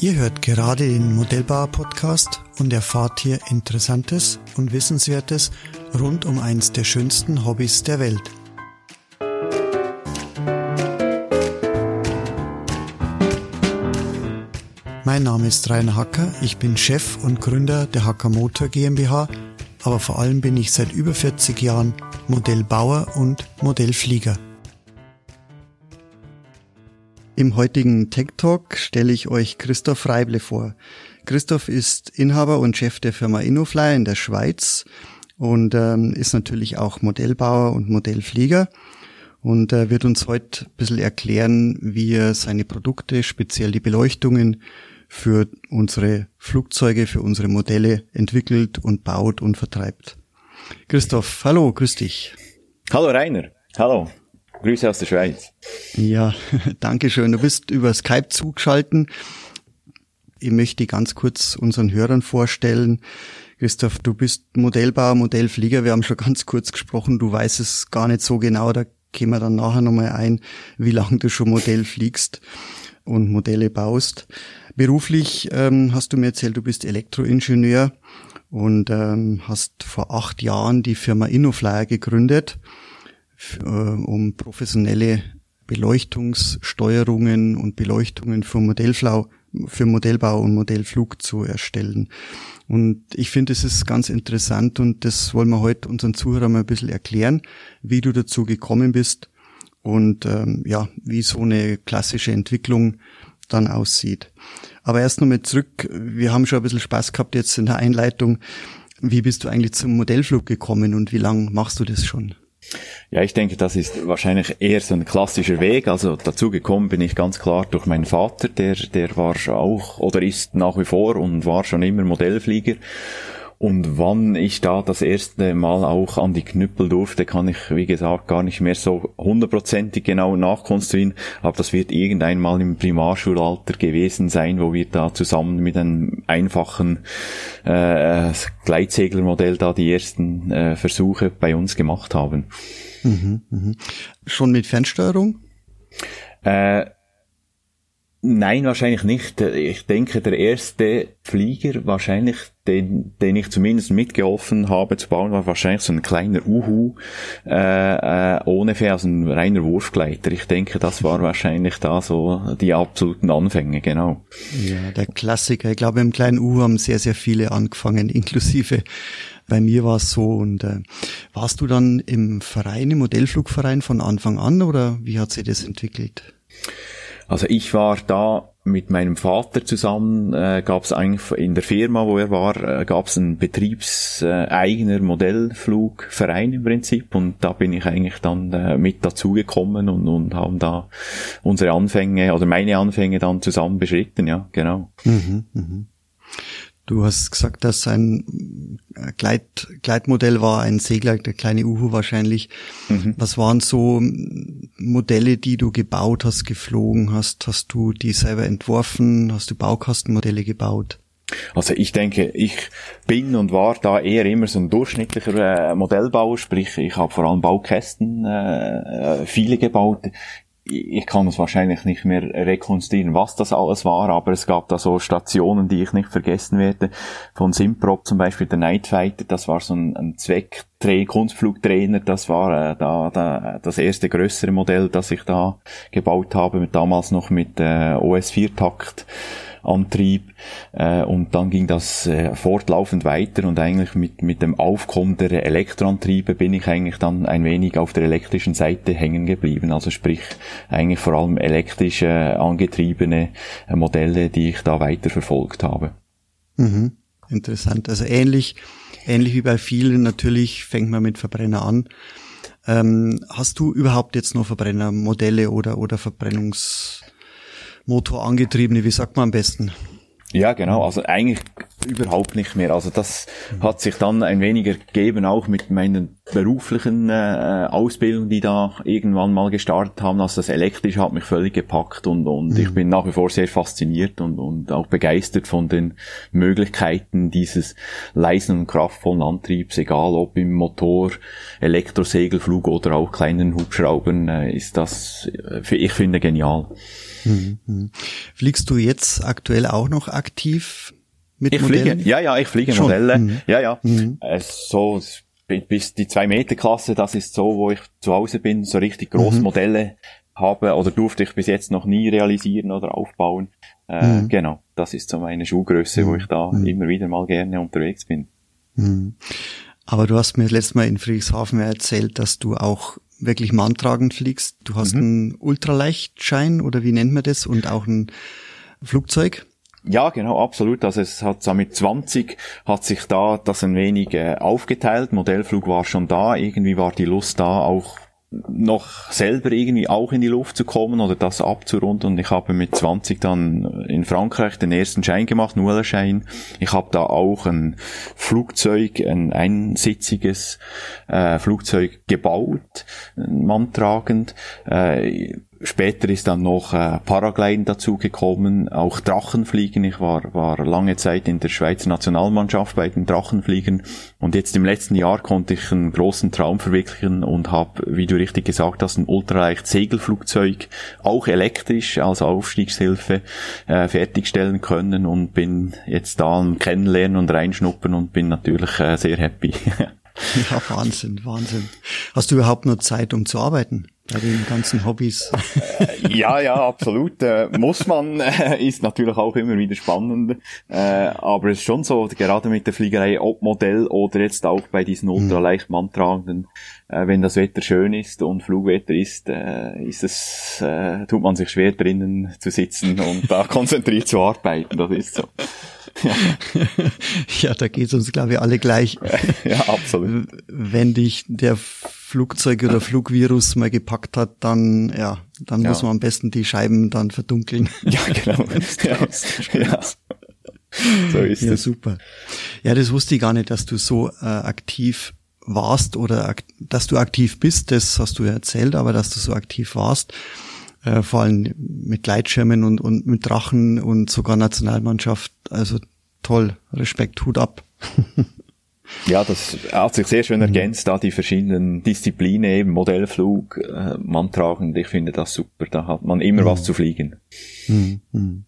Ihr hört gerade den Modellbauer-Podcast und erfahrt hier Interessantes und Wissenswertes rund um eins der schönsten Hobbys der Welt. Mein Name ist Rainer Hacker, ich bin Chef und Gründer der Hacker Motor GmbH, aber vor allem bin ich seit über 40 Jahren Modellbauer und Modellflieger. Im heutigen Tech Talk stelle ich euch Christoph Reible vor. Christoph ist Inhaber und Chef der Firma Innofly in der Schweiz und ähm, ist natürlich auch Modellbauer und Modellflieger und äh, wird uns heute ein bisschen erklären, wie er seine Produkte, speziell die Beleuchtungen für unsere Flugzeuge, für unsere Modelle entwickelt und baut und vertreibt. Christoph, hallo, grüß dich. Hallo Rainer, hallo. Grüße aus der Schweiz. Ja, danke schön. Du bist über Skype zugeschalten. Ich möchte ganz kurz unseren Hörern vorstellen. Christoph, du bist Modellbauer, Modellflieger. Wir haben schon ganz kurz gesprochen. Du weißt es gar nicht so genau. Da gehen wir dann nachher nochmal ein, wie lange du schon Modell fliegst und Modelle baust. Beruflich ähm, hast du mir erzählt, du bist Elektroingenieur und ähm, hast vor acht Jahren die Firma InnoFlyer gegründet äh, um professionelle Beleuchtungssteuerungen und Beleuchtungen für Modellflau, für Modellbau und Modellflug zu erstellen. Und ich finde, es ist ganz interessant und das wollen wir heute unseren Zuhörern mal ein bisschen erklären, wie du dazu gekommen bist und ähm, ja, wie so eine klassische Entwicklung dann aussieht. Aber erst nochmal zurück, wir haben schon ein bisschen Spaß gehabt jetzt in der Einleitung. Wie bist du eigentlich zum Modellflug gekommen und wie lange machst du das schon? Ja, ich denke, das ist wahrscheinlich eher so ein klassischer Weg. Also dazu gekommen bin ich ganz klar durch meinen Vater, der, der war auch oder ist nach wie vor und war schon immer Modellflieger. Und wann ich da das erste Mal auch an die Knüppel durfte, kann ich, wie gesagt, gar nicht mehr so hundertprozentig genau nachkonstruieren. Aber das wird irgendeinmal im Primarschulalter gewesen sein, wo wir da zusammen mit einem einfachen äh, Gleitseglermodell da die ersten äh, Versuche bei uns gemacht haben. Mhm, mh. Schon mit Fernsteuerung? Äh, Nein, wahrscheinlich nicht. Ich denke, der erste Flieger, wahrscheinlich, den, den ich zumindest mitgeholfen habe zu bauen, war wahrscheinlich so ein kleiner Uhu äh, äh, ohne Fähr, also ein reiner Wurfgleiter. Ich denke, das war wahrscheinlich da so die absoluten Anfänge, genau. Ja, der Klassiker. Ich glaube, im kleinen Uhu haben sehr, sehr viele angefangen, inklusive bei mir war es so. Und äh, warst du dann im Verein, im Modellflugverein von Anfang an oder wie hat sich das entwickelt? Also ich war da mit meinem Vater zusammen, äh, gab es eigentlich in der Firma, wo er war, äh, gab es einen betriebseigener äh, Modellflugverein im Prinzip und da bin ich eigentlich dann äh, mit dazugekommen und, und haben da unsere Anfänge oder meine Anfänge dann zusammen beschritten, ja, genau. Mhm, mh. Du hast gesagt, dass ein äh, Gleit, Gleitmodell war, ein Segler, der kleine Uhu wahrscheinlich. Mhm. Was waren so Modelle, die du gebaut hast, geflogen hast? Hast du die selber entworfen? Hast du Baukastenmodelle gebaut? Also ich denke, ich bin und war da eher immer so ein durchschnittlicher äh, Modellbauer, sprich ich habe vor allem Baukästen äh, äh viele gebaut ich kann es wahrscheinlich nicht mehr rekonstruieren, was das alles war, aber es gab da so Stationen, die ich nicht vergessen werde. Von Simprop zum Beispiel, der Nightfighter, das war so ein, ein Zweck, Kunstflugtrainer, das war äh, da, da das erste größere Modell, das ich da gebaut habe, damals noch mit äh, OS 4 Takt. Antrieb äh, und dann ging das äh, fortlaufend weiter und eigentlich mit, mit dem Aufkommen der Elektroantriebe bin ich eigentlich dann ein wenig auf der elektrischen Seite hängen geblieben, also sprich eigentlich vor allem elektrisch äh, angetriebene äh, Modelle, die ich da weiter verfolgt habe. Mhm. Interessant, also ähnlich, ähnlich wie bei vielen natürlich fängt man mit Verbrenner an. Ähm, hast du überhaupt jetzt noch Verbrennermodelle oder, oder Verbrennungs motorangetriebene, wie sagt man am besten? Ja, genau. Also eigentlich überhaupt nicht mehr. Also das hat sich dann ein wenig ergeben, auch mit meinen beruflichen äh, Ausbildungen, die da irgendwann mal gestartet haben. Also das Elektrische hat mich völlig gepackt und, und mhm. ich bin nach wie vor sehr fasziniert und, und auch begeistert von den Möglichkeiten dieses leisen und kraftvollen Antriebs, egal ob im Motor, Elektrosegelflug oder auch kleinen Hubschraubern, äh, ist das, äh, ich finde, genial. Mhm. Fliegst du jetzt aktuell auch noch aktiv mit ich Modellen? Fliege, ja, ja, ich fliege Schon. Modelle. Mhm. Ja, ja. Mhm. Äh, so bis die zwei Meter Klasse, das ist so, wo ich zu Hause bin, so richtig große Mhm. Modelle habe oder durfte ich bis jetzt noch nie realisieren oder aufbauen. Äh, Mhm. Genau, das ist so meine Schuhgröße, wo ich da Mhm. immer wieder mal gerne unterwegs bin. Mhm. Aber du hast mir letztes Mal in Friedrichshafen erzählt, dass du auch wirklich manntragend fliegst. Du hast Mhm. einen Ultraleichtschein oder wie nennt man das und auch ein Flugzeug. Ja, genau, absolut. Also es hat mit 20 hat sich da das ein wenig äh, aufgeteilt. Modellflug war schon da. Irgendwie war die Lust da, auch noch selber irgendwie auch in die Luft zu kommen oder das abzurunden. Und ich habe mit 20 dann in Frankreich den ersten Schein gemacht, Nuller-Schein. Ich habe da auch ein Flugzeug, ein einsitziges äh, Flugzeug gebaut, manntragend. Äh, Später ist dann noch äh, Paragliden dazugekommen, auch Drachenfliegen. Ich war, war lange Zeit in der Schweizer Nationalmannschaft bei den Drachenfliegen und jetzt im letzten Jahr konnte ich einen großen Traum verwirklichen und habe, wie du richtig gesagt hast, ein ultraleicht Segelflugzeug, auch elektrisch als Aufstiegshilfe äh, fertigstellen können und bin jetzt da am Kennenlernen und reinschnuppern und bin natürlich äh, sehr happy. Ja, Wahnsinn, Wahnsinn. Hast du überhaupt nur Zeit, um zu arbeiten? Bei den ganzen Hobbys. ja, ja, absolut. Äh, muss man, äh, ist natürlich auch immer wieder spannend. Äh, aber es ist schon so, gerade mit der Fliegerei, ob Modell oder jetzt auch bei diesen ultraleicht manntragenden, äh, wenn das Wetter schön ist und Flugwetter ist, äh, ist es, äh, tut man sich schwer drinnen zu sitzen und da konzentriert zu arbeiten. Das ist so. ja, da geht's uns, glaube ich, alle gleich. ja, absolut. Wenn dich der Flugzeug oder Flugvirus mal gepackt hat, dann, ja, dann Ja. muss man am besten die Scheiben dann verdunkeln. Ja, genau. ja, ja. So ist Ja, es. super. Ja, das wusste ich gar nicht, dass du so äh, aktiv warst oder ak dass du aktiv bist, das hast du ja erzählt, aber dass du so aktiv warst, äh, vor allem mit Gleitschirmen und, und mit Drachen und sogar Nationalmannschaft, also toll, Respekt, Hut ab. Ja, das hat sich sehr schön ergänzt, da die verschiedenen Disziplinen, eben Modellflug, äh, Manntragend, ich finde das super, da hat man immer was zu fliegen. Mhm.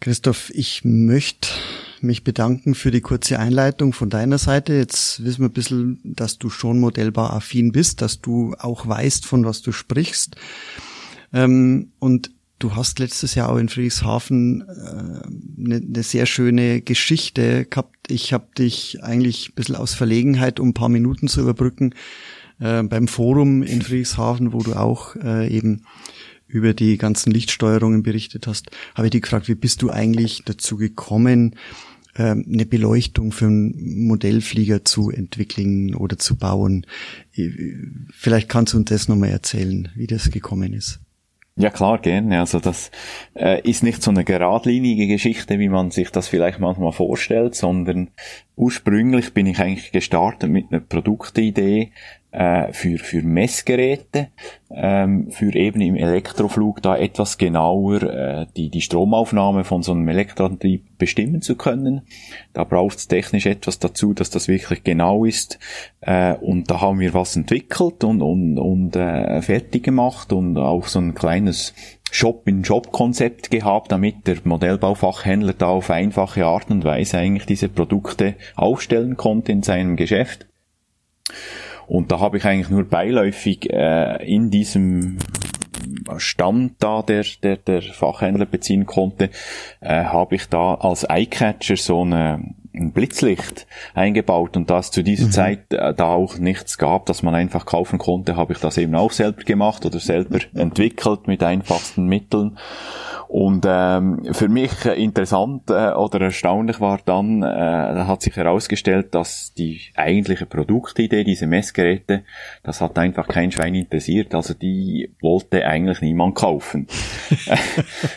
Christoph, ich möchte mich bedanken für die kurze Einleitung von deiner Seite. Jetzt wissen wir ein bisschen, dass du schon modellbauaffin bist, dass du auch weißt, von was du sprichst. Ähm, und du hast letztes Jahr auch in Friedrichshafen eine äh, ne sehr schöne Geschichte gehabt. Ich habe dich eigentlich ein bisschen aus Verlegenheit, um ein paar Minuten zu überbrücken, äh, beim Forum in Friedrichshafen, wo du auch äh, eben über die ganzen Lichtsteuerungen berichtet hast, habe ich dich gefragt, wie bist du eigentlich dazu gekommen, ähm, eine Beleuchtung für einen Modellflieger zu entwickeln oder zu bauen? Vielleicht kannst du uns das nochmal erzählen, wie das gekommen ist. Ja klar, gerne. Also das äh, ist nicht so eine geradlinige Geschichte, wie man sich das vielleicht manchmal vorstellt, sondern ursprünglich bin ich eigentlich gestartet mit einer Produktidee äh, für, für Messgeräte, ähm, für eben im Elektroflug da etwas genauer äh, die, die Stromaufnahme von so einem Elektroantrieb bestimmen zu können. Da braucht es technisch etwas dazu, dass das wirklich genau ist. Äh, und da haben wir was entwickelt und, und, und äh, fertig gemacht und auch so ein kleines Shop-in-Shop-Konzept gehabt, damit der Modellbaufachhändler da auf einfache Art und Weise eigentlich diese Produkte aufstellen konnte in seinem Geschäft. Und da habe ich eigentlich nur beiläufig äh, in diesem Stand da, der, der der Fachhändler beziehen konnte, äh, habe ich da als Eyecatcher so eine, ein Blitzlicht eingebaut und da es zu dieser Zeit äh, da auch nichts gab, dass man einfach kaufen konnte, habe ich das eben auch selber gemacht oder selber entwickelt mit einfachsten Mitteln. Und ähm, für mich äh, interessant äh, oder erstaunlich war dann, äh, da hat sich herausgestellt, dass die eigentliche Produktidee, diese Messgeräte, das hat einfach kein Schwein interessiert. Also die wollte eigentlich niemand kaufen.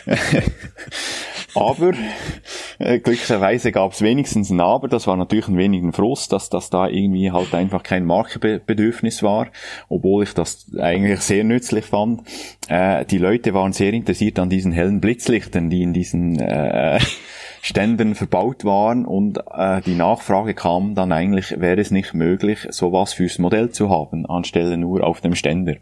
Aber äh, glücklicherweise gab es wenigstens ein Aber, das war natürlich ein wenig ein Frust, dass das da irgendwie halt einfach kein Marktbedürfnis war, obwohl ich das eigentlich sehr nützlich fand. Äh, die Leute waren sehr interessiert an diesen hellen Blitzlichtern, die in diesen äh, Ständen verbaut waren und äh, die Nachfrage kam dann eigentlich, wäre es nicht möglich, sowas fürs Modell zu haben, anstelle nur auf dem Ständer.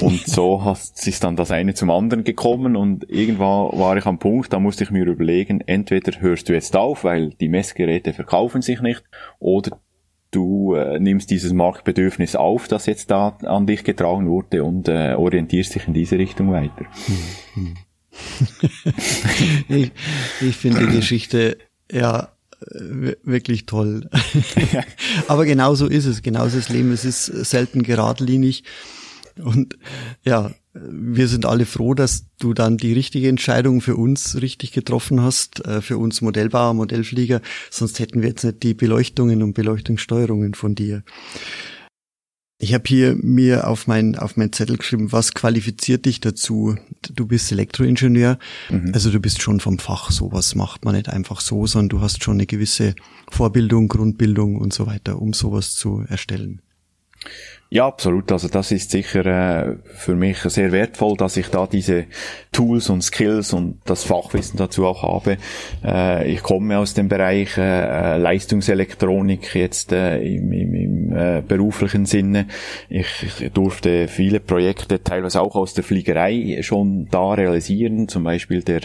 Und so hat, ist dann das eine zum anderen gekommen und irgendwann war ich am Punkt, da musste ich mir überlegen, entweder hörst du jetzt auf, weil die Messgeräte verkaufen sich nicht, oder du äh, nimmst dieses Marktbedürfnis auf, das jetzt da an dich getragen wurde und äh, orientierst dich in diese Richtung weiter. ich, ich finde die Geschichte ja wirklich toll. Aber genauso ist es, genauso ist das Leben. Es ist selten geradlinig. Und ja, wir sind alle froh, dass du dann die richtige Entscheidung für uns richtig getroffen hast, äh, für uns Modellbauer, Modellflieger. Sonst hätten wir jetzt nicht die Beleuchtungen und Beleuchtungssteuerungen von dir. Ich habe hier mir auf mein auf mein Zettel geschrieben, was qualifiziert dich dazu? Du bist Elektroingenieur, mhm. also du bist schon vom Fach. Sowas macht man nicht einfach so, sondern du hast schon eine gewisse Vorbildung, Grundbildung und so weiter, um sowas zu erstellen. Ja, absolut. Also das ist sicher äh, für mich sehr wertvoll, dass ich da diese Tools und Skills und das Fachwissen dazu auch habe. Äh, ich komme aus dem Bereich äh, Leistungselektronik jetzt äh, im, im, im äh, beruflichen Sinne. Ich, ich, durfte viele Projekte, teilweise auch aus der Fliegerei, schon da realisieren. Zum Beispiel der,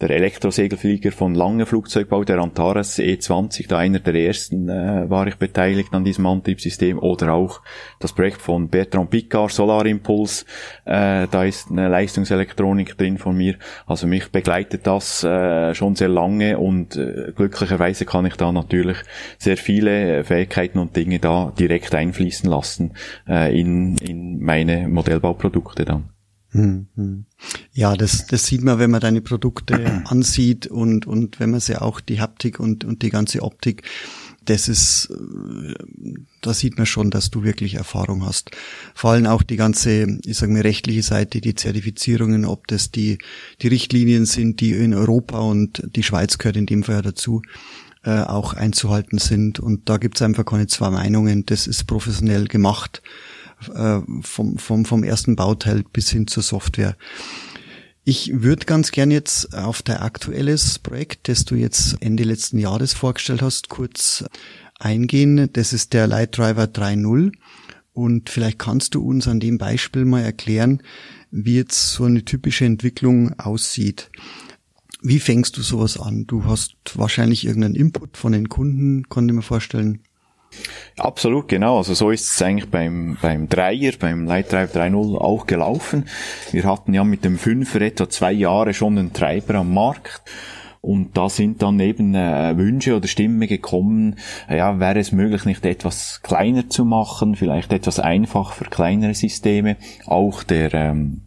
der Elektrosegelflieger von Lange Flugzeugbau, der Antares E20, da einer der ersten äh, war ich beteiligt an diesem Antriebssystem oder auch das Projekt von Bertrand Picard, Solar Impulse, äh, da ist eine Leistungselektronik drin von mir. Also mich begleitet das äh, schon sehr lange und äh, glücklicherweise kann ich da natürlich sehr viele Fähigkeiten und Dinge da direkt einfließen lassen äh, in, in meine Modellbauprodukte dann. Hm, hm. Ja, das, das sieht man, wenn man deine Produkte ansieht und, und wenn man sie auch die Haptik und, und die ganze Optik das ist, äh, da sieht man schon, dass du wirklich Erfahrung hast. Vor allem auch die ganze, ich sage mal, rechtliche Seite, die Zertifizierungen, ob das die, die Richtlinien sind, die in Europa und die Schweiz gehört in dem Fall ja dazu, äh, auch einzuhalten sind. Und da gibt's einfach keine zwei Meinungen. Das ist professionell gemacht, äh, vom, vom, vom ersten Bauteil bis hin zur Software. Ich würde ganz gern jetzt auf dein aktuelles Projekt, das du jetzt Ende letzten Jahres vorgestellt hast, kurz eingehen. Das ist der Light Driver 3.0. Und vielleicht kannst du uns an dem Beispiel mal erklären, wie jetzt so eine typische Entwicklung aussieht. Wie fängst du sowas an? Du hast wahrscheinlich irgendeinen Input von den Kunden, konnte mir vorstellen. Absolut, genau. Also so ist es eigentlich beim, beim Dreier, beim Light Drive 3.0 auch gelaufen. Wir hatten ja mit dem Fünfer etwa zwei Jahre schon einen Treiber am Markt. Und da sind dann eben äh, Wünsche oder Stimmen gekommen, ja, wäre es möglich, nicht etwas kleiner zu machen, vielleicht etwas einfach für kleinere Systeme. Auch der ähm,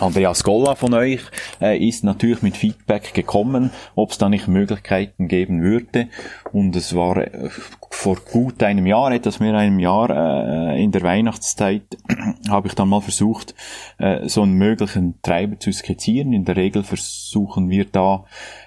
Andreas Golla von euch äh, ist natürlich mit Feedback gekommen, ob es da nicht Möglichkeiten geben würde. Und es war äh, vor gut einem Jahr, etwas mehr einem Jahr, äh, in der Weihnachtszeit, habe ich dann mal versucht, äh, so einen möglichen Treiber zu skizzieren. In der Regel versuchen wir da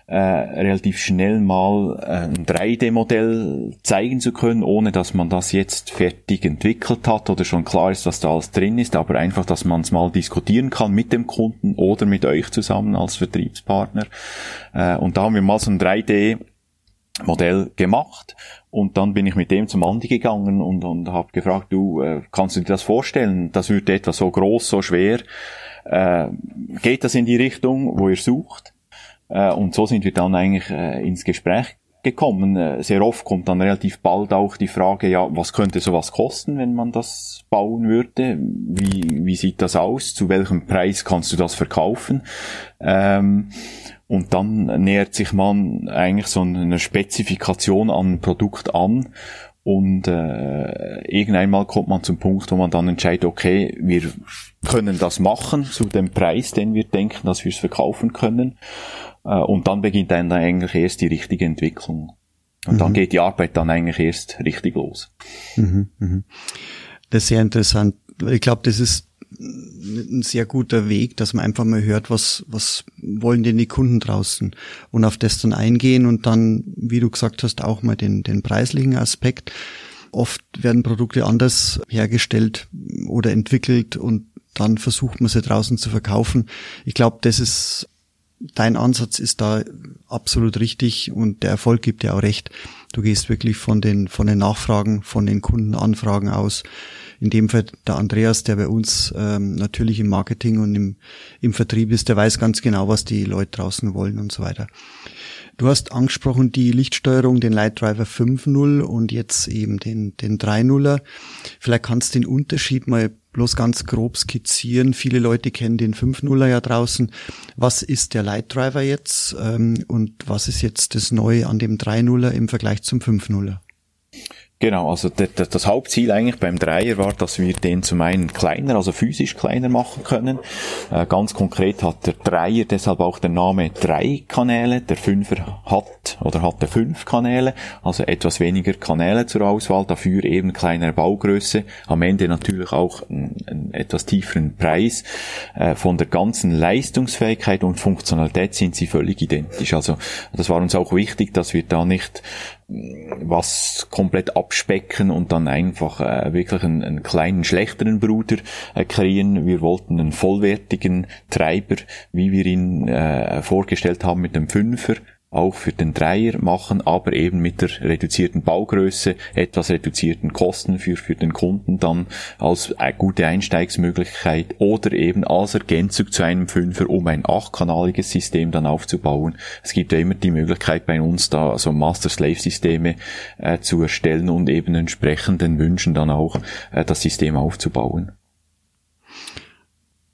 äh, relativ schnell mal äh, ein 3D-Modell zeigen zu können, ohne dass man das jetzt fertig entwickelt hat oder schon klar ist, was da alles drin ist, aber einfach, dass man es mal diskutieren kann mit dem Kunden oder mit euch zusammen als Vertriebspartner. Äh, und da haben wir mal so ein 3D Modell gemacht und dann bin ich mit dem zum Andi gegangen und, und habe gefragt, du, äh, kannst du dir das vorstellen? Das wird etwa so groß, so schwer. Äh, geht das in die Richtung, wo ihr sucht? Äh, und so sind wir dann eigentlich äh, ins Gespräch gekommen. Äh, sehr oft kommt dann relativ bald auch die Frage, ja, was könnte sowas kosten, wenn man das bauen würde? Wie, wie sieht das aus? Zu welchem Preis kannst du das verkaufen? Ähm, und dann nähert sich man eigentlich so eine Spezifikation an ein Produkt an und äh, irgendeinmal kommt man zum Punkt, wo man dann entscheidet, okay, wir können das machen zu dem Preis, den wir denken, dass wir es verkaufen können. Äh, und dann beginnt dann eigentlich erst die richtige Entwicklung. Und mhm. dann geht die Arbeit dann eigentlich erst richtig los. Mhm, mhm. Das ist sehr interessant. Ich glaube, das ist ein sehr guter Weg, dass man einfach mal hört, was, was wollen denn die Kunden draußen und auf das dann eingehen und dann, wie du gesagt hast, auch mal den, den preislichen Aspekt. Oft werden Produkte anders hergestellt oder entwickelt und dann versucht man sie draußen zu verkaufen. Ich glaube, das ist dein Ansatz ist da absolut richtig und der Erfolg gibt dir auch recht, Du gehst wirklich von den, von den Nachfragen, von den Kundenanfragen aus. In dem Fall der Andreas, der bei uns ähm, natürlich im Marketing und im, im Vertrieb ist, der weiß ganz genau, was die Leute draußen wollen und so weiter. Du hast angesprochen die Lichtsteuerung, den Light Driver 5.0 und jetzt eben den, den 3.0er. Vielleicht kannst du den Unterschied mal bloß ganz grob skizzieren. Viele Leute kennen den 5.0er ja draußen. Was ist der Light Driver jetzt ähm, und was ist jetzt das Neue an dem 3.0er im Vergleich zum 5.0er? Genau, also das Hauptziel eigentlich beim Dreier war, dass wir den zum einen kleiner, also physisch kleiner machen können. Äh, ganz konkret hat der Dreier deshalb auch der Name drei Kanäle, der Fünfer hat oder hatte fünf Kanäle, also etwas weniger Kanäle zur Auswahl, dafür eben kleinere Baugröße, am Ende natürlich auch einen, etwas tieferen Preis. Äh, von der ganzen Leistungsfähigkeit und Funktionalität sind sie völlig identisch. Also das war uns auch wichtig, dass wir da nicht was komplett abspecken und dann einfach äh, wirklich einen, einen, kleinen, schlechteren Bruder äh, kreieren. Wir wollten einen vollwertigen Treiber, wie wir ihn äh, vorgestellt haben mit dem Fünfer, auch für den Dreier machen, aber eben mit der reduzierten Baugröße, etwas reduzierten Kosten für, für den Kunden dann als eine gute Einsteigsmöglichkeit oder eben als Ergänzung zu einem Fünfer, um ein achtkanaliges System dann aufzubauen. Es gibt ja immer die Möglichkeit bei uns da so Master-Slave-Systeme äh, zu erstellen und eben entsprechenden Wünschen dann auch äh, das System aufzubauen.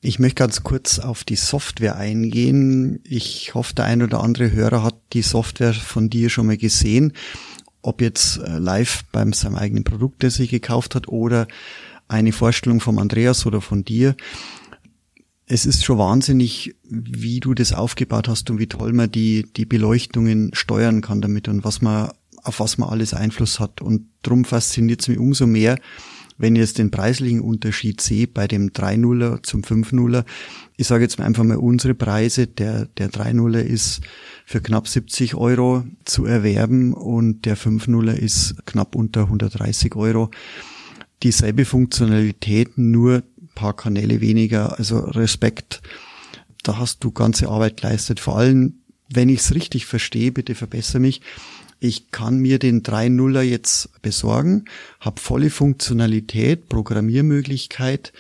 Ich möchte ganz kurz auf die Software eingehen. Ich hoffe, der ein oder andere Hörer hat die Software von dir schon mal gesehen. Ob jetzt äh, live beim seinem eigenen Produkt, das sich gekauft hat, oder eine Vorstellung vom Andreas oder von dir. Es ist schon wahnsinnig, wie du das aufgebaut hast und wie toll man die, die Beleuchtungen steuern kann damit und was man, auf was man alles Einfluss hat. Und drum fasziniert es mich umso mehr, wenn ich jetzt den preislichen Unterschied sehe bei dem 3.0er zum 5.0er, ich sage jetzt einfach mal unsere Preise, der, der 3.0er ist für knapp 70 Euro zu erwerben und der 5.0er ist knapp unter 130 Euro. Dieselbe Funktionalität, nur paar Kanäle weniger, also Respekt. Da hast du ganze Arbeit geleistet. Vor allem, wenn ich es richtig verstehe, bitte verbessere mich, ich kann mir den 3.0er jetzt besorgen, habe volle Funktionalität, Programmiermöglichkeit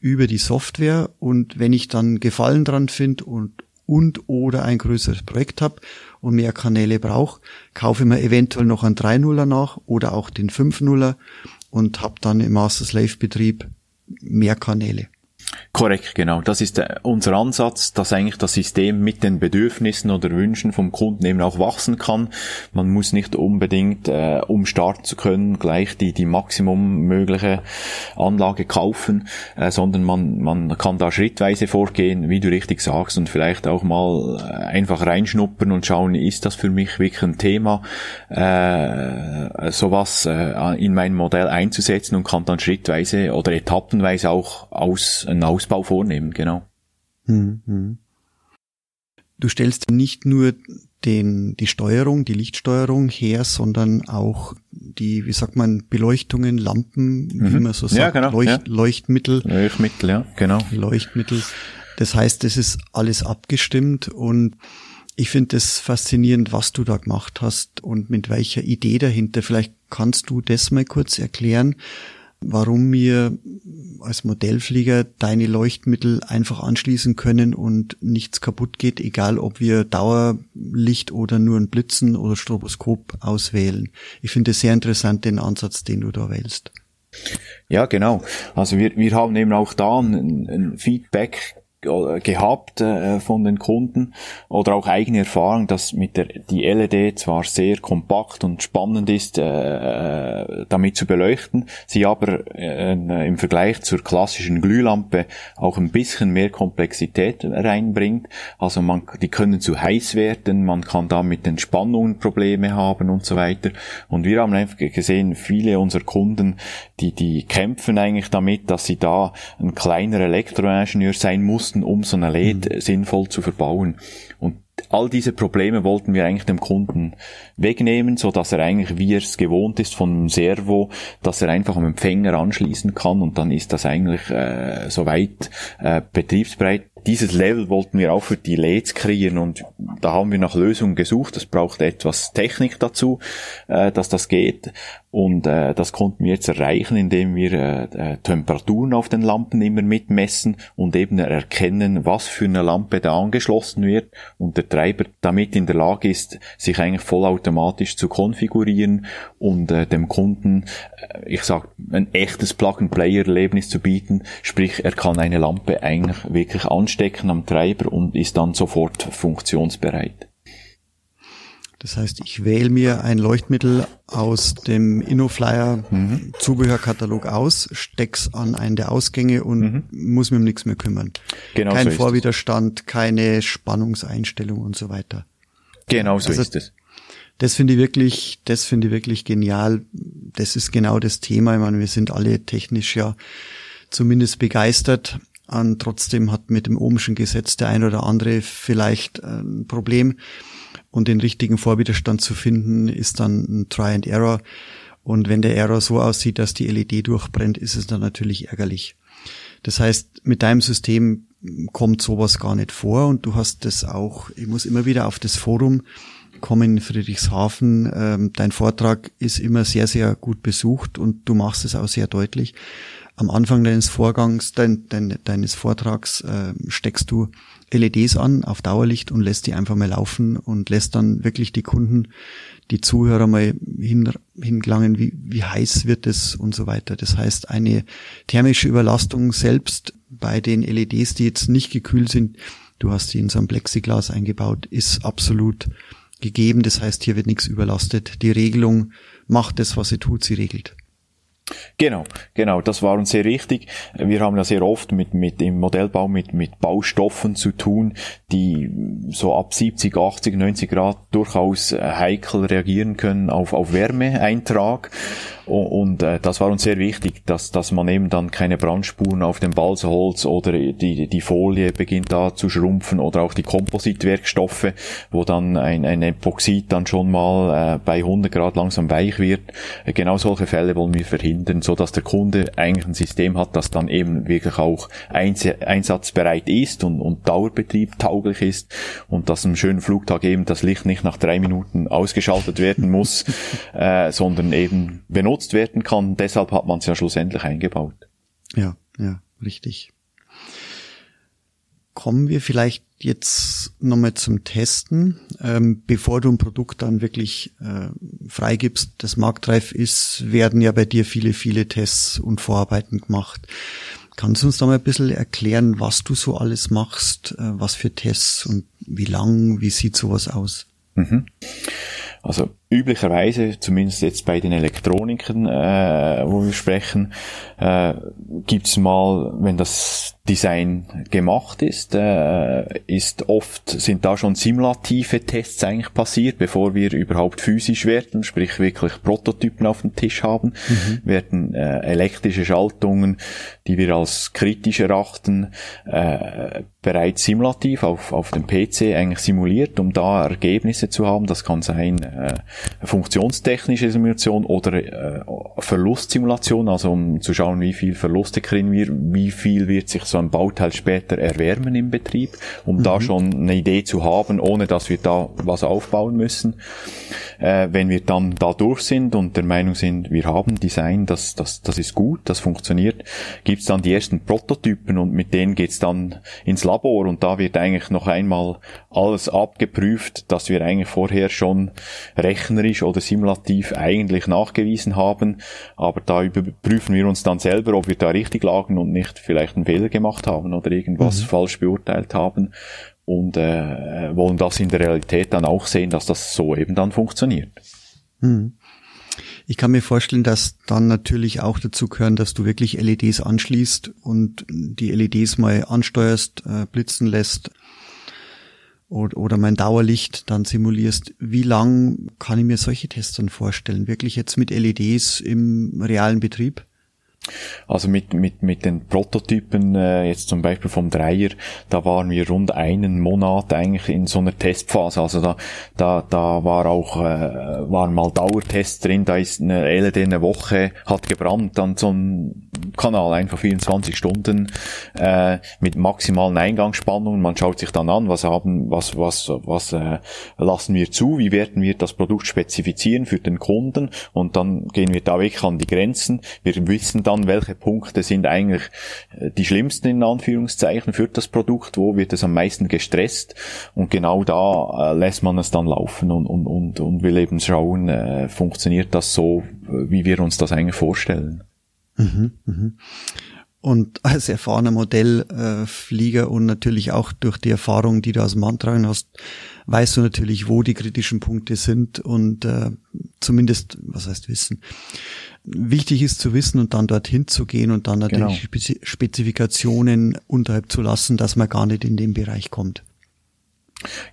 über die Software und wenn ich dann Gefallen dran finde und und oder ein größeres Projekt habe und mehr Kanäle brauche, kaufe ich mir eventuell noch einen 3.0er nach oder auch den 5.0er und habe dann im Master Slave Betrieb mehr Kanäle. Korrekt, genau. Das ist äh, unser Ansatz, dass eigentlich das System mit den Bedürfnissen oder Wünschen vom Kunden eben auch wachsen kann. Man muss nicht unbedingt, äh, um starten zu können, gleich die, die maximum mögliche Anlage kaufen, äh, sondern man, man kann da schrittweise vorgehen, wie du richtig sagst, und vielleicht auch mal äh, einfach reinschnuppern und schauen, ist das für mich wirklich ein Thema, äh, sowas äh, in mein Modell einzusetzen und kann dann schrittweise oder etappenweise auch aus, einen Ausbau vornehmen, genau. Mhm. Du stellst nicht nur den, die Steuerung, die Lichtsteuerung her, sondern auch die, wie sagt man, Beleuchtungen, Lampen, mhm. wie man so sagt, ja, genau, Leucht, ja. Leuchtmittel. Leuchtmittel, ja, genau. Leuchtmittel. Das heißt, es ist alles abgestimmt und ich finde es faszinierend, was du da gemacht hast und mit welcher Idee dahinter. Vielleicht kannst du das mal kurz erklären, warum wir als Modellflieger deine Leuchtmittel einfach anschließen können und nichts kaputt geht, egal ob wir Dauerlicht oder nur ein Blitzen oder Stroboskop auswählen. Ich finde es sehr interessant, den Ansatz, den du da wählst. Ja, genau. Also wir, wir haben eben auch da ein, ein Feedback gehabt äh, von den Kunden oder auch eigene Erfahrung, dass mit der die LED zwar sehr kompakt und spannend ist, äh, äh, damit zu beleuchten, sie aber äh, im Vergleich zur klassischen Glühlampe auch ein bisschen mehr Komplexität reinbringt. Also man, die können zu heiß werden, man kann da mit den Spannungen Probleme haben und so weiter. Und wir haben einfach gesehen, viele unserer Kunden, die die kämpfen eigentlich damit, dass sie da ein kleiner Elektroingenieur sein muss mussten, um so eine LED mhm. sinnvoll zu verbauen. Und all diese Probleme wollten wir eigentlich dem Kunden wegnehmen, so dass er eigentlich, wie er es gewohnt ist von einem Servo, dass er einfach am Empfänger anschließen kann und dann ist das eigentlich äh, soweit äh, betriebsbereit dieses Level wollten wir auch für die LEDs kreieren und da haben wir nach Lösungen gesucht. Das braucht etwas Technik dazu, äh, dass das geht. Und äh, das konnten wir jetzt erreichen, indem wir äh, äh, Temperaturen auf den Lampen immer mitmessen und eben erkennen, was für eine Lampe da angeschlossen wird und der Treiber damit in der Lage ist, sich eigentlich vollautomatisch zu konfigurieren und äh, dem Kunden, äh, ich sag, ein echtes Plug-and-Play-Erlebnis zu bieten. Sprich, er kann eine Lampe eigentlich wirklich anstecken am Treiber und ist dann sofort funktionsbereit. Das heißt, ich wähle mir ein Leuchtmittel aus dem InnoFlyer mhm. Zubehörkatalog aus, steck's an einen der Ausgänge und mhm. muss mir um nichts mehr kümmern. Genau Kein so Vorwiderstand, keine Spannungseinstellung und so weiter. Genau so also, ist es. Das finde ich wirklich, das finde ich wirklich genial. Das ist genau das Thema. Ich meine, wir sind alle technisch ja zumindest begeistert. Und trotzdem hat mit dem ohmschen Gesetz der ein oder andere vielleicht ein Problem und den richtigen Vorwiderstand zu finden, ist dann ein Try and Error. Und wenn der Error so aussieht, dass die LED durchbrennt, ist es dann natürlich ärgerlich. Das heißt, mit deinem System kommt sowas gar nicht vor und du hast das auch, ich muss immer wieder auf das Forum kommen in Friedrichshafen. Ähm, dein Vortrag ist immer sehr, sehr gut besucht und du machst es auch sehr deutlich. Am Anfang deines Vorgangs, dein, dein, deines Vortrags äh, steckst du LEDs an auf Dauerlicht und lässt die einfach mal laufen und lässt dann wirklich die Kunden, die Zuhörer mal hin, hingelangen, wie, wie heiß wird es und so weiter. Das heißt, eine thermische Überlastung selbst bei den LEDs, die jetzt nicht gekühlt sind, du hast die in so ein Plexiglas eingebaut, ist absolut gegeben. Das heißt, hier wird nichts überlastet. Die Regelung macht das, was sie tut, sie regelt. Genau, genau, das war uns sehr wichtig. Wir haben ja sehr oft mit, mit im Modellbau mit, mit Baustoffen zu tun, die so ab 70, 80, 90 Grad durchaus heikel reagieren können auf, auf Wärmeeintrag. Und äh, das war uns sehr wichtig, dass, dass man eben dann keine Brandspuren auf dem Balsaholz oder die, die Folie beginnt da zu schrumpfen oder auch die Kompositwerkstoffe, wo dann ein, ein Epoxid dann schon mal äh, bei 100 Grad langsam weich wird. Äh, genau solche Fälle wollen wir verhindern, so dass der Kunde eigentlich ein System hat, das dann eben wirklich auch einsatzbereit ist und, und Dauerbetrieb tauglich ist und dass einem schönen Flugtag eben das Licht nicht nach drei Minuten ausgeschaltet werden muss, äh, sondern eben benutzt werden kann. Deshalb hat man es ja schlussendlich eingebaut. Ja, ja, richtig. Kommen wir vielleicht jetzt nochmal zum Testen. Ähm, bevor du ein Produkt dann wirklich äh, freigibst, das marktreif ist, werden ja bei dir viele, viele Tests und Vorarbeiten gemacht. Kannst du uns da mal ein bisschen erklären, was du so alles machst, äh, was für Tests und wie lang, wie sieht sowas aus? Mhm. Also üblicherweise, zumindest jetzt bei den Elektroniken, äh, wo wir sprechen, äh, gibt's mal, wenn das Design gemacht ist, äh, ist oft, sind da schon simulative Tests eigentlich passiert, bevor wir überhaupt physisch werden, sprich wirklich Prototypen auf dem Tisch haben, mhm. werden äh, elektrische Schaltungen, die wir als kritisch erachten, äh, bereits simulativ auf, auf dem PC eigentlich simuliert, um da Ergebnisse zu haben. Das kann sein äh, funktionstechnische Simulation oder äh, Verlustsimulation, also um zu schauen, wie viel Verluste kriegen wir, wie viel wird sich so ein Bauteil später erwärmen im Betrieb, um mhm. da schon eine Idee zu haben, ohne dass wir da was aufbauen müssen. Äh, wenn wir dann da durch sind und der Meinung sind, wir haben Design, das, das, das ist gut, das funktioniert, gibt's dann die ersten Prototypen und mit denen geht's dann ins Labor und da wird eigentlich noch einmal alles abgeprüft, dass wir eigentlich vorher schon rechnerisch oder simulativ eigentlich nachgewiesen haben, aber da überprüfen wir uns dann selber, ob wir da richtig lagen und nicht vielleicht einen Fehler gemacht haben oder irgendwas mhm. falsch beurteilt haben und äh, wollen das in der Realität dann auch sehen, dass das so eben dann funktioniert. Mhm. Ich kann mir vorstellen, dass dann natürlich auch dazu gehören, dass du wirklich LEDs anschließt und die LEDs mal ansteuerst, äh, blitzen lässt oder, oder mein Dauerlicht dann simulierst. Wie lang kann ich mir solche Tests dann vorstellen? Wirklich jetzt mit LEDs im realen Betrieb? Also mit, mit, mit den Prototypen, äh, jetzt zum Beispiel vom Dreier, da waren wir rund einen Monat eigentlich in so einer Testphase. Also da, da, da war auch, äh, waren mal Dauertests drin, da ist eine LED eine Woche, hat gebrannt an so einem Kanal, einfach 24 Stunden, äh, mit maximalen Eingangsspannungen. Man schaut sich dann an, was haben, was, was, was äh, lassen wir zu, wie werden wir das Produkt spezifizieren für den Kunden und dann gehen wir da weg an die Grenzen. Wir wissen dann, dann, welche Punkte sind eigentlich äh, die schlimmsten in Anführungszeichen für das Produkt, wo wird es am meisten gestresst und genau da äh, lässt man es dann laufen und, und, und, und will eben schauen, äh, funktioniert das so, wie wir uns das eigentlich vorstellen. Mhm, mh. Und als erfahrener Modellflieger und natürlich auch durch die Erfahrung, die du aus dem Antragen hast, weißt du natürlich, wo die kritischen Punkte sind und äh, zumindest, was heißt wissen, wichtig ist zu wissen und dann dorthin zu gehen und dann natürlich genau. Spezifikationen unterhalb zu lassen, dass man gar nicht in den Bereich kommt.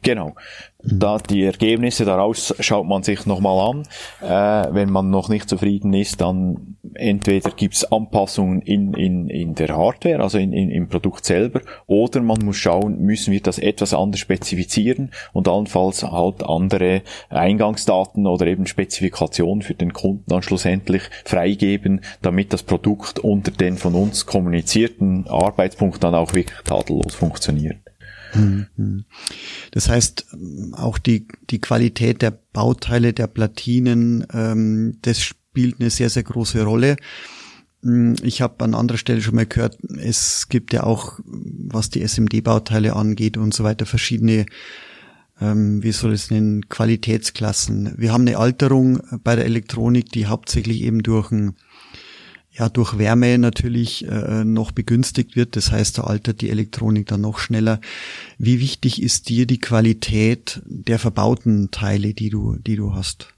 Genau. Da die Ergebnisse daraus schaut man sich nochmal an. Äh, wenn man noch nicht zufrieden ist, dann entweder gibt's Anpassungen in, in, in der Hardware, also in, in, im Produkt selber, oder man muss schauen, müssen wir das etwas anders spezifizieren und allenfalls halt andere Eingangsdaten oder eben Spezifikationen für den Kunden dann schlussendlich freigeben, damit das Produkt unter den von uns kommunizierten Arbeitspunkt dann auch wirklich tadellos funktioniert. Mhm. Das heißt, auch die, die Qualität der Bauteile, der Platinen, ähm, das spielt eine sehr, sehr große Rolle. Mm, ich habe an anderer Stelle schon mal gehört, es gibt ja auch, was die SMD-Bauteile angeht und so weiter, verschiedene, ähm, wie soll es nennen, Qualitätsklassen. Wir haben eine Alterung bei der Elektronik, die hauptsächlich eben durch ein ja durch Wärme natürlich äh, noch begünstigt wird. Das heißt, da altert die Elektronik dann noch schneller. Wie wichtig ist dir die Qualität der verbauten Teile, die du, die du hast?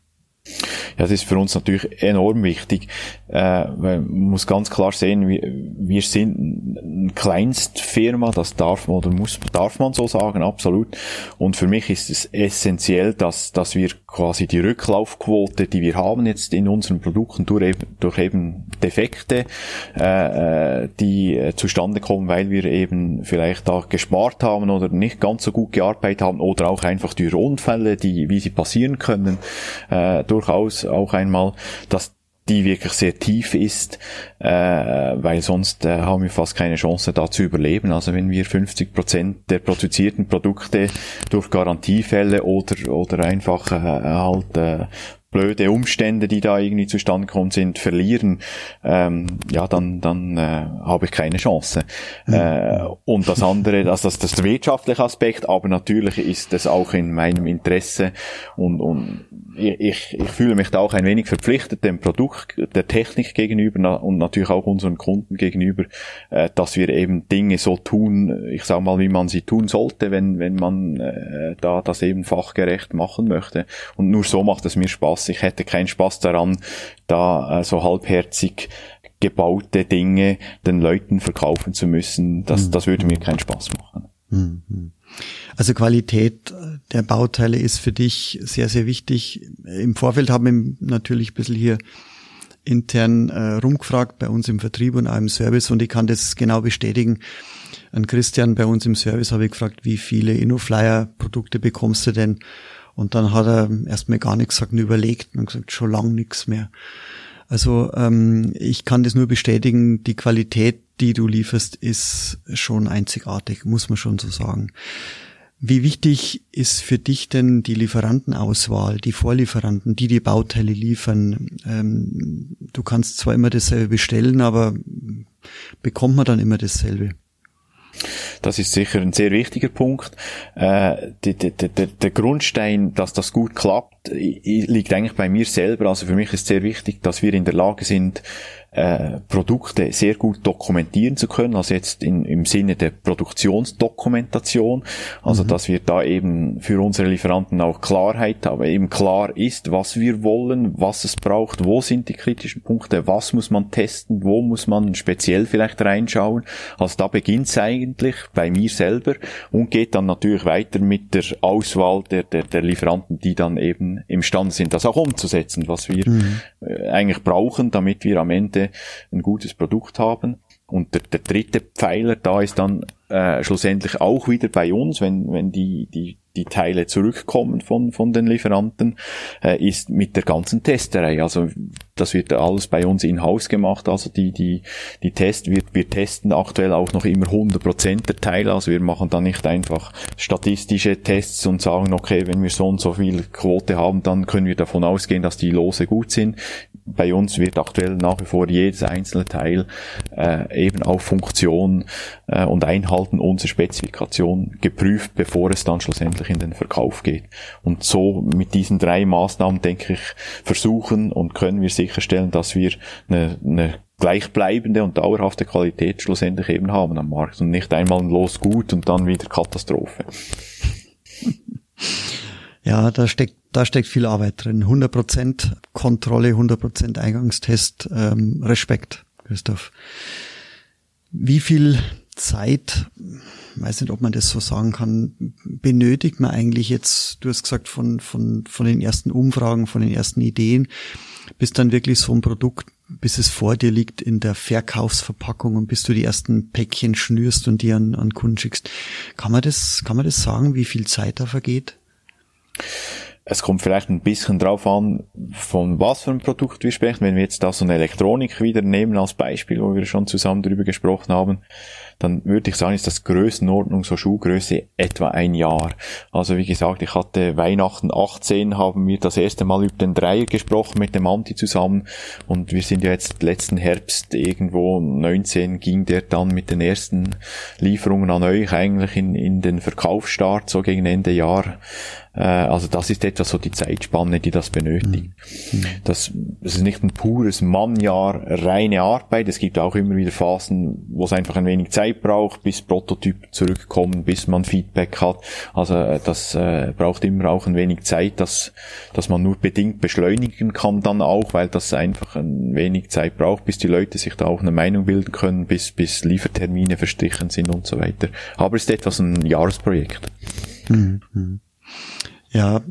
Ja, das ist für uns natürlich enorm wichtig. Äh, man muss ganz klar sehen, wir, wir sind eine Kleinstfirma, das darf man oder muss, darf man so sagen, absolut. Und für mich ist es essentiell, dass, dass wir quasi die Rücklaufquote, die wir haben jetzt in unseren Produkten durch eben, durch eben Defekte, äh, äh die äh, zustande kommen, weil wir eben vielleicht da gespart haben oder nicht ganz so gut gearbeitet haben oder auch einfach durch Unfälle, die, wie sie passieren können, äh, durchaus auch einmal, dass die wirklich sehr tief ist, äh, weil sonst äh, haben wir fast keine Chance da zu überleben. Also wenn wir 50 Prozent der produzierten Produkte durch Garantiefälle oder oder einfach äh, halt äh, blöde Umstände, die da irgendwie zustande kommen sind, verlieren, ähm, ja, dann, dann äh, habe ich keine Chance. Mhm. Äh, und das andere, also das, das ist der wirtschaftliche Aspekt, aber natürlich ist es auch in meinem Interesse und, und ich, ich fühle mich da auch ein wenig verpflichtet dem Produkt, der Technik gegenüber und natürlich auch unseren Kunden gegenüber, äh, dass wir eben Dinge so tun, ich sage mal, wie man sie tun sollte, wenn, wenn man äh, da das eben fachgerecht machen möchte. Und nur so macht es mir Spaß. Ich hätte keinen Spaß daran, da äh, so halbherzig gebaute Dinge den Leuten verkaufen zu müssen. Das, mhm. das würde mir keinen Spaß machen. Mhm. Also Qualität der Bauteile ist für dich sehr, sehr wichtig. Im Vorfeld haben wir natürlich ein bisschen hier intern äh, rumgefragt bei uns im Vertrieb und auch im Service und ich kann das genau bestätigen. An Christian bei uns im Service habe ich gefragt, wie viele InnoFlyer-Produkte bekommst du denn? Und dann hat er erstmal gar nichts gesagt und überlegt und gesagt, schon lang nichts mehr. Also ähm, ich kann das nur bestätigen, die Qualität, die du lieferst, ist schon einzigartig, muss man schon so sagen. Wie wichtig ist für dich denn die Lieferantenauswahl, die Vorlieferanten, die die Bauteile liefern? Ähm, du kannst zwar immer dasselbe bestellen, aber bekommt man dann immer dasselbe? Das ist sicher ein sehr wichtiger Punkt. Äh, die, die, die, der Grundstein, dass das gut klappt, liegt eigentlich bei mir selber. Also für mich ist sehr wichtig, dass wir in der Lage sind, äh, Produkte sehr gut dokumentieren zu können, also jetzt in, im Sinne der Produktionsdokumentation, also mhm. dass wir da eben für unsere Lieferanten auch Klarheit haben, eben klar ist, was wir wollen, was es braucht, wo sind die kritischen Punkte, was muss man testen, wo muss man speziell vielleicht reinschauen. Also da beginnt es eigentlich bei mir selber und geht dann natürlich weiter mit der Auswahl der, der, der Lieferanten, die dann eben imstande sind, das auch umzusetzen, was wir mhm. Äh, eigentlich brauchen, damit wir am Ende ein gutes Produkt haben. Und der, der dritte Pfeiler da ist dann äh, schlussendlich auch wieder bei uns, wenn, wenn die, die, die Teile zurückkommen von, von den Lieferanten, äh, ist mit der ganzen Testerei. Also das wird alles bei uns in-house gemacht. Also die, die, die Test, wir, wir testen aktuell auch noch immer 100% der Teile. Also wir machen da nicht einfach statistische Tests und sagen, okay, wenn wir so und so viel Quote haben, dann können wir davon ausgehen, dass die Lose gut sind bei uns wird aktuell nach wie vor jedes einzelne Teil äh, eben auf Funktion äh, und Einhalten unserer Spezifikation geprüft, bevor es dann schlussendlich in den Verkauf geht. Und so mit diesen drei Maßnahmen, denke ich, versuchen und können wir sicherstellen, dass wir eine, eine gleichbleibende und dauerhafte Qualität schlussendlich eben haben am Markt und nicht einmal los gut und dann wieder Katastrophe. Ja, da steckt da steckt viel Arbeit drin. 100% Kontrolle, 100% Eingangstest, ähm, Respekt, Christoph. Wie viel Zeit, weiß nicht, ob man das so sagen kann, benötigt man eigentlich jetzt, du hast gesagt, von, von, von den ersten Umfragen, von den ersten Ideen, bis dann wirklich so ein Produkt, bis es vor dir liegt in der Verkaufsverpackung und bis du die ersten Päckchen schnürst und die an, an Kunden schickst. Kann man das, kann man das sagen, wie viel Zeit da vergeht? Es kommt vielleicht ein bisschen drauf an, von was für ein Produkt wir sprechen. Wenn wir jetzt da so eine Elektronik wieder nehmen als Beispiel, wo wir schon zusammen drüber gesprochen haben, dann würde ich sagen, ist das Größenordnung so Schuhgröße etwa ein Jahr. Also wie gesagt, ich hatte Weihnachten 18, haben wir das erste Mal über den Dreier gesprochen mit dem Anti zusammen und wir sind ja jetzt letzten Herbst irgendwo 19 ging der dann mit den ersten Lieferungen an euch eigentlich in, in den Verkaufsstart so gegen Ende Jahr äh, also das ist etwa so die Zeitspanne, die das benötigt. Mhm. Das, das ist nicht ein pures Mannjahr, reine Arbeit. Es gibt auch immer wieder Phasen, wo es einfach ein wenig Zeit braucht, bis Prototyp zurückkommen, bis man Feedback hat. Also äh, das äh, braucht immer auch ein wenig Zeit, dass, dass man nur bedingt beschleunigen kann dann auch, weil das einfach ein wenig Zeit braucht, bis die Leute sich da auch eine Meinung bilden können, bis, bis Liefertermine verstrichen sind und so weiter. Aber es ist etwas ein Jahresprojekt. Mhm. Ja,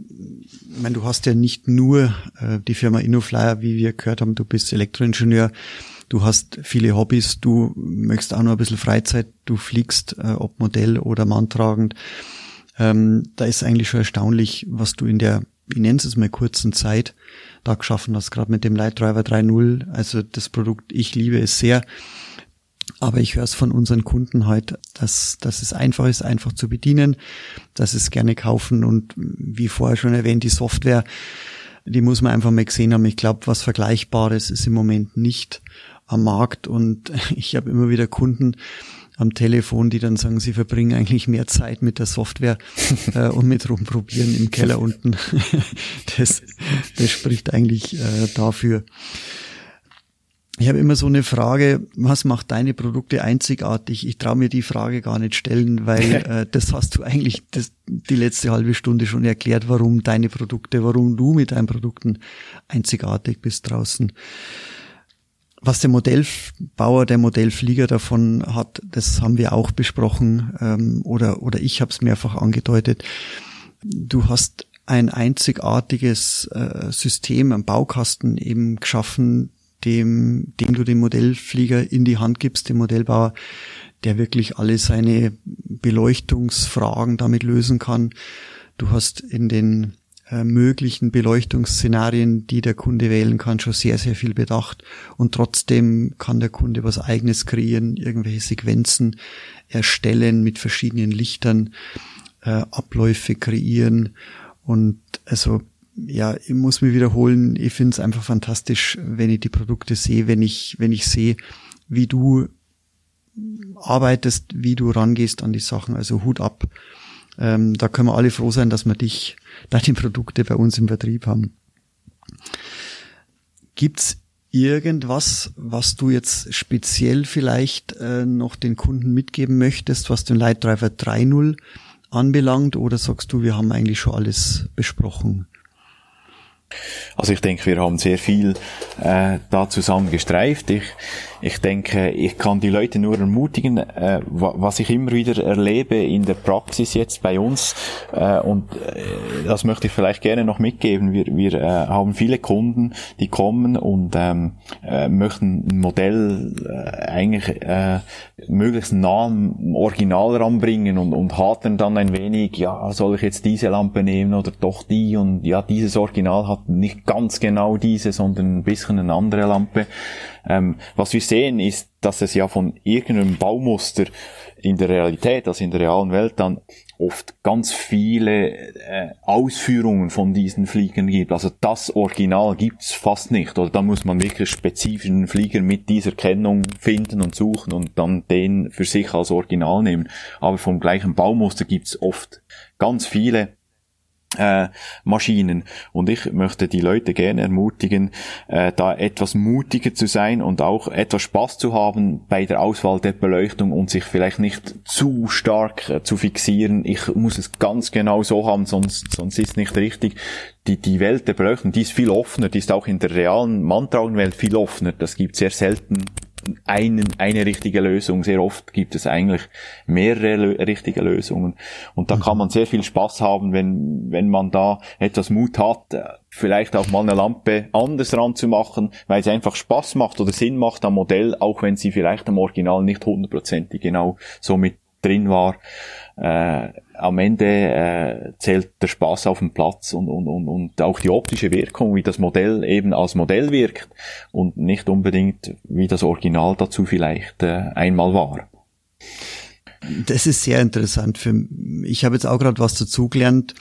ich meine, du hast ja nicht nur äh, die Firma InnoFlyer, wie wir gehört haben, du bist Elektroingenieur, du hast viele Hobbys, du möchtest auch noch ein bisschen Freizeit, du fliegst, äh, ob Modell oder manntragend. Ähm, da ist eigentlich schon erstaunlich, was du in der, ich nenne es mal kurzen Zeit, da geschaffen hast, gerade mit dem Light Driver 3.0. Also das Produkt, ich liebe es sehr. Aber ich höre es von unseren Kunden halt, dass, dass es einfach ist, einfach zu bedienen, dass es gerne kaufen und wie vorher schon erwähnt, die Software, die muss man einfach mal gesehen haben. Ich glaube, was Vergleichbares ist im Moment nicht am Markt und ich habe immer wieder Kunden am Telefon, die dann sagen, sie verbringen eigentlich mehr Zeit mit der Software äh, und mit rumprobieren im Keller unten. das, das spricht eigentlich äh, dafür. Ich habe immer so eine Frage, was macht deine Produkte einzigartig? Ich traue mir die Frage gar nicht stellen, weil äh, das hast du eigentlich das, die letzte halbe Stunde schon erklärt, warum deine Produkte, warum du mit deinen Produkten einzigartig bist draußen. Was der Modellbauer, der Modellflieger davon hat, das haben wir auch besprochen ähm, oder, oder ich habe es mehrfach angedeutet. Du hast ein einzigartiges äh, System, ein Baukasten eben geschaffen, dem, dem du den Modellflieger in die Hand gibst, dem Modellbauer, der wirklich alle seine Beleuchtungsfragen damit lösen kann. Du hast in den äh, möglichen Beleuchtungsszenarien, die der Kunde wählen kann, schon sehr, sehr viel bedacht. Und trotzdem kann der Kunde was eigenes kreieren, irgendwelche Sequenzen erstellen mit verschiedenen Lichtern, äh, Abläufe kreieren. Und also ja, ich muss mich wiederholen, ich finde es einfach fantastisch, wenn ich die Produkte sehe, wenn ich, wenn ich sehe, wie du arbeitest, wie du rangehst an die Sachen, also Hut ab. Ähm, da können wir alle froh sein, dass wir dich, deine Produkte bei uns im Vertrieb haben. Gibt's irgendwas, was du jetzt speziell vielleicht äh, noch den Kunden mitgeben möchtest, was den Lightdriver 3.0 anbelangt, oder sagst du, wir haben eigentlich schon alles besprochen? Also ich denke, wir haben sehr viel äh, da zusammen gestreift. Ich, ich denke, ich kann die Leute nur ermutigen, äh, was ich immer wieder erlebe in der Praxis jetzt bei uns, äh, und äh, das möchte ich vielleicht gerne noch mitgeben. Wir, wir äh, haben viele Kunden, die kommen und ähm, äh, möchten ein Modell äh, eigentlich äh, möglichst nah am Original ranbringen und, und hadern dann ein wenig, ja, soll ich jetzt diese Lampe nehmen oder doch die? Und ja, dieses Original hat nicht ganz genau diese, sondern ein bisschen eine andere Lampe. Ähm, was wir sehen ist, dass es ja von irgendeinem Baumuster in der Realität, also in der realen Welt dann oft ganz viele äh, Ausführungen von diesen Fliegern gibt. Also das Original gibt's fast nicht. Oder da muss man wirklich spezifischen Flieger mit dieser Kennung finden und suchen und dann den für sich als Original nehmen. Aber vom gleichen Baumuster gibt's oft ganz viele äh, Maschinen. Und ich möchte die Leute gerne ermutigen, äh, da etwas mutiger zu sein und auch etwas Spaß zu haben bei der Auswahl der Beleuchtung und sich vielleicht nicht zu stark äh, zu fixieren. Ich muss es ganz genau so haben, sonst, sonst ist es nicht richtig. Die, die Welt der Beleuchtung, die ist viel offener, die ist auch in der realen Manntrauenwelt viel offener. Das gibt sehr selten einen, eine richtige Lösung. Sehr oft gibt es eigentlich mehrere richtige Lösungen. Und da kann man sehr viel Spaß haben, wenn, wenn man da etwas Mut hat, äh, vielleicht auch mal eine Lampe anders ranzumachen, weil es einfach Spaß macht oder Sinn macht am Modell, auch wenn sie vielleicht am Original nicht hundertprozentig genau so mit drin war. Äh, am Ende äh, zählt der Spaß auf dem Platz und, und, und, und auch die optische Wirkung, wie das Modell eben als Modell wirkt und nicht unbedingt wie das Original dazu vielleicht äh, einmal war. Das ist sehr interessant. Für, ich habe jetzt auch gerade was dazugelernt.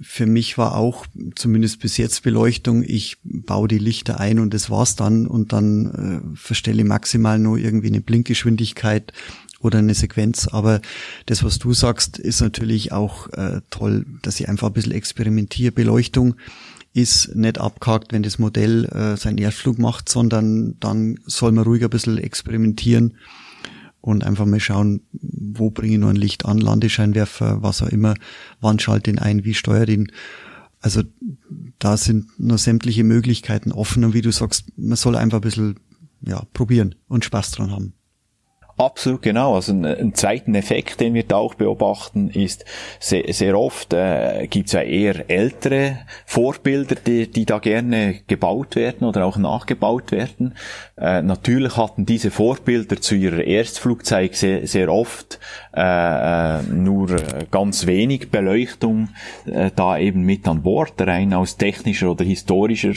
Für mich war auch zumindest bis jetzt Beleuchtung, ich baue die Lichter ein und das war's dann und dann äh, verstelle maximal nur irgendwie eine Blinkgeschwindigkeit oder eine Sequenz. Aber das, was du sagst, ist natürlich auch äh, toll, dass ich einfach ein bisschen experimentiere. Beleuchtung ist nicht abgehakt, wenn das Modell äh, seinen Erdflug macht, sondern dann soll man ruhig ein bisschen experimentieren und einfach mal schauen, wo bringe ich noch ein Licht an, Landescheinwerfer, was auch immer, wann schalte ihn ein, wie steuert ihn. Also da sind nur sämtliche Möglichkeiten offen und wie du sagst, man soll einfach ein bisschen ja, probieren und Spaß dran haben. Absolut genau. Also ein, ein zweiten Effekt, den wir da auch beobachten, ist sehr, sehr oft äh, gibt es ja eher ältere Vorbilder, die, die da gerne gebaut werden oder auch nachgebaut werden. Äh, natürlich hatten diese Vorbilder zu ihrer Erstflugzeit sehr, sehr oft äh, äh nur ganz wenig Beleuchtung äh, da eben mit an Bord, rein aus technischer oder historischer,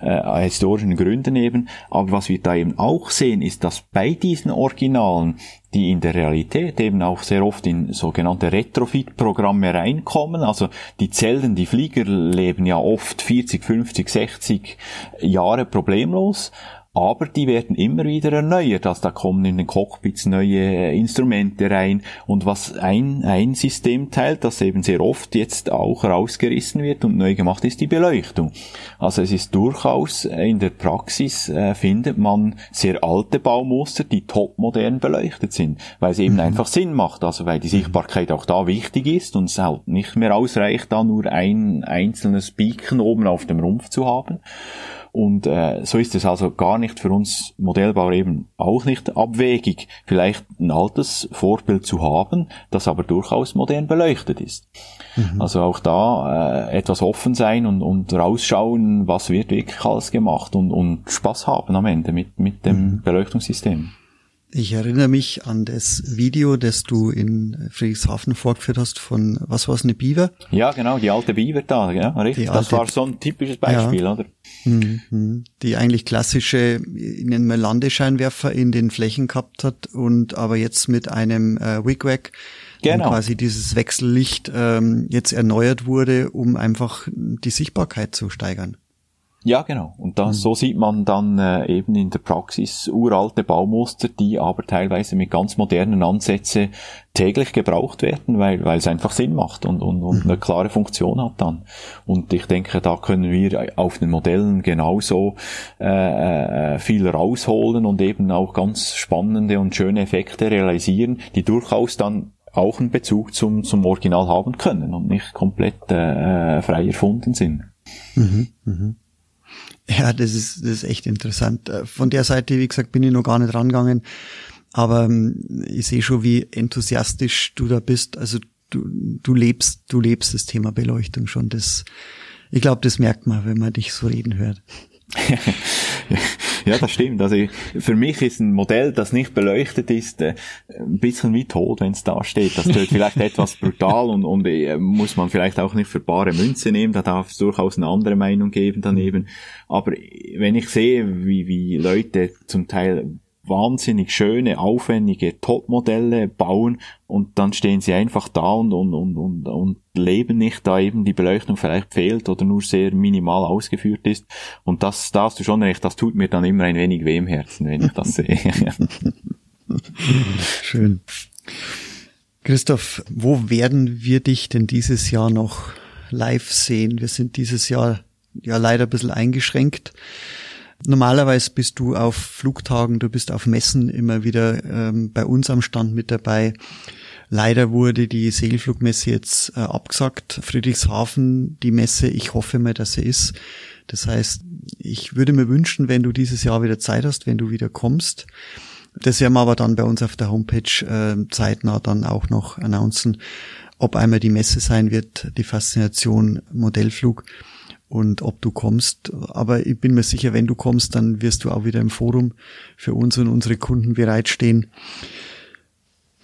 äh, historischen Gründen eben. Aber was wir da eben auch sehen, ist, dass bei diesen Originalen Zahlen, die in der Realität eben auch sehr oft in sogenannte Retrofit-Programme reinkommen. Also die Zellen, die Flieger leben ja oft 40, 50, 60 Jahre problemlos aber die werden immer wieder erneuert. Also da kommen in den Cockpits neue Instrumente rein und was ein, ein System teilt, das eben sehr oft jetzt auch rausgerissen wird und neu gemacht ist, die Beleuchtung. Also es ist durchaus in der Praxis äh, findet man sehr alte Baumuster, die topmodern beleuchtet sind, weil es eben mhm. einfach Sinn macht, also weil die Sichtbarkeit auch da wichtig ist und es halt nicht mehr ausreicht, da nur ein einzelnes Beacon oben auf dem Rumpf zu haben. Und äh, so ist es also gar nicht für uns Modellbauer eben auch nicht abwegig, vielleicht ein altes Vorbild zu haben, das aber durchaus modern beleuchtet ist. Mhm. Also auch da äh, etwas offen sein und, und rausschauen, was wird wirklich alles gemacht und, und Spaß haben am Ende mit, mit dem mhm. Beleuchtungssystem. Ich erinnere mich an das Video, das du in Friedrichshafen vorgeführt hast von, was war es, eine Biber? Ja, genau, die alte Biber da, ja, richtig. das war so ein typisches Beispiel, ja. oder? Mhm. Die eigentlich klassische, nennen wir Landescheinwerfer in den Flächen gehabt hat und aber jetzt mit einem äh, Wigwag genau. quasi dieses Wechsellicht ähm, jetzt erneuert wurde, um einfach die Sichtbarkeit zu steigern. Ja, genau. Und das, mhm. so sieht man dann äh, eben in der Praxis uralte Baumuster, die aber teilweise mit ganz modernen Ansätzen täglich gebraucht werden, weil, weil es einfach Sinn macht und, und, und mhm. eine klare Funktion hat dann. Und ich denke, da können wir auf den Modellen genauso äh, äh, viel rausholen und eben auch ganz spannende und schöne Effekte realisieren, die durchaus dann auch einen Bezug zum, zum Original haben können und nicht komplett äh, frei erfunden sind. Mhm, mhm. Ja, das ist, das ist echt interessant. Äh, von der Seite, wie gesagt, bin ich noch gar nicht rangegangen. Aber ähm, ich sehe schon, wie enthusiastisch du da bist. Also du, du lebst, du lebst das Thema Beleuchtung schon. Das, ich glaube, das merkt man, wenn man dich so reden hört. ja, das stimmt. Also für mich ist ein Modell, das nicht beleuchtet ist, äh, ein bisschen wie tot, wenn es da steht. Das wird vielleicht etwas brutal und, und äh, muss man vielleicht auch nicht für bare Münze nehmen. Da darf es durchaus eine andere Meinung geben daneben. Aber wenn ich sehe, wie, wie Leute zum Teil wahnsinnig schöne, aufwendige Topmodelle bauen und dann stehen sie einfach da und, und, und, und, und leben nicht, da eben die Beleuchtung vielleicht fehlt oder nur sehr minimal ausgeführt ist. Und das, da hast du schon recht, das tut mir dann immer ein wenig weh im Herzen, wenn ich das sehe. Schön. Christoph, wo werden wir dich denn dieses Jahr noch live sehen? Wir sind dieses Jahr ja leider ein bisschen eingeschränkt. Normalerweise bist du auf Flugtagen, du bist auf Messen immer wieder ähm, bei uns am Stand mit dabei. Leider wurde die Segelflugmesse jetzt äh, abgesagt. Friedrichshafen, die Messe, ich hoffe mal, dass sie ist. Das heißt, ich würde mir wünschen, wenn du dieses Jahr wieder Zeit hast, wenn du wieder kommst. Das werden wir aber dann bei uns auf der Homepage äh, zeitnah dann auch noch announcen, ob einmal die Messe sein wird, die Faszination Modellflug und ob du kommst. Aber ich bin mir sicher, wenn du kommst, dann wirst du auch wieder im Forum für uns und unsere Kunden bereitstehen.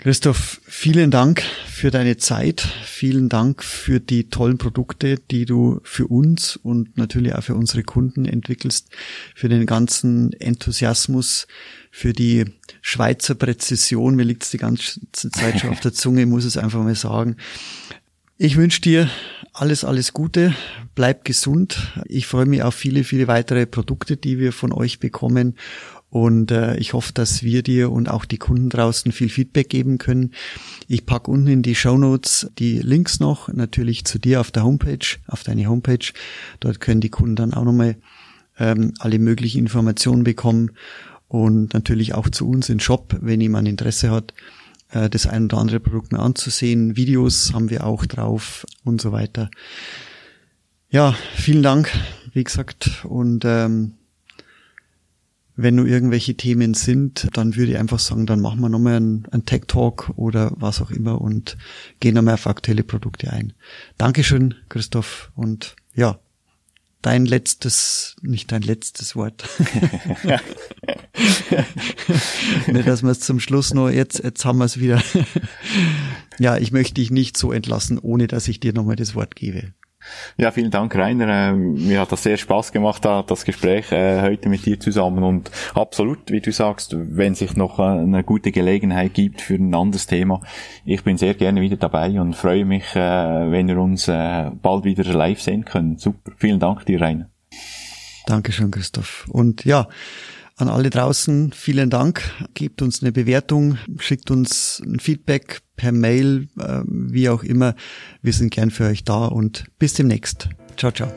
Christoph, vielen Dank für deine Zeit. Vielen Dank für die tollen Produkte, die du für uns und natürlich auch für unsere Kunden entwickelst, für den ganzen Enthusiasmus, für die Schweizer Präzision. Mir liegt es die ganze Zeit schon auf der Zunge, muss es einfach mal sagen. Ich wünsche dir alles, alles Gute, bleib gesund. Ich freue mich auf viele, viele weitere Produkte, die wir von euch bekommen. Und äh, ich hoffe, dass wir dir und auch die Kunden draußen viel Feedback geben können. Ich pack unten in die Show Notes die Links noch, natürlich zu dir auf der Homepage, auf deine Homepage. Dort können die Kunden dann auch nochmal ähm, alle möglichen Informationen bekommen und natürlich auch zu uns in Shop, wenn jemand Interesse hat äh, das ein oder andere Produkt mehr anzusehen. Videos haben wir auch drauf und so weiter. Ja, vielen Dank, wie gesagt. Und ähm, wenn nur irgendwelche Themen sind, dann würde ich einfach sagen, dann machen wir nochmal einen, einen Tech Talk oder was auch immer und gehen nochmal auf aktuelle Produkte ein. Dankeschön, Christoph. Und ja, dein letztes, nicht dein letztes Wort. nicht, dass wir es zum Schluss nur, jetzt, jetzt haben wir es wieder. ja, ich möchte dich nicht so entlassen, ohne dass ich dir nochmal das Wort gebe. Ja, vielen Dank, Rainer. Äh, mir hat das sehr Spaß gemacht, das Gespräch äh, heute mit dir zusammen. Und absolut, wie du sagst, wenn sich noch äh, eine gute Gelegenheit gibt für ein anderes Thema, ich bin sehr gerne wieder dabei und freue mich, wenn wir uns bald wieder live sehen können. Super. Vielen Dank dir, Rainer. Dankeschön, Christoph. Und ja, an alle draußen, vielen Dank. Gebt uns eine Bewertung, schickt uns ein Feedback per Mail, äh, wie auch immer. Wir sind gern für euch da und bis demnächst. Ciao, ciao.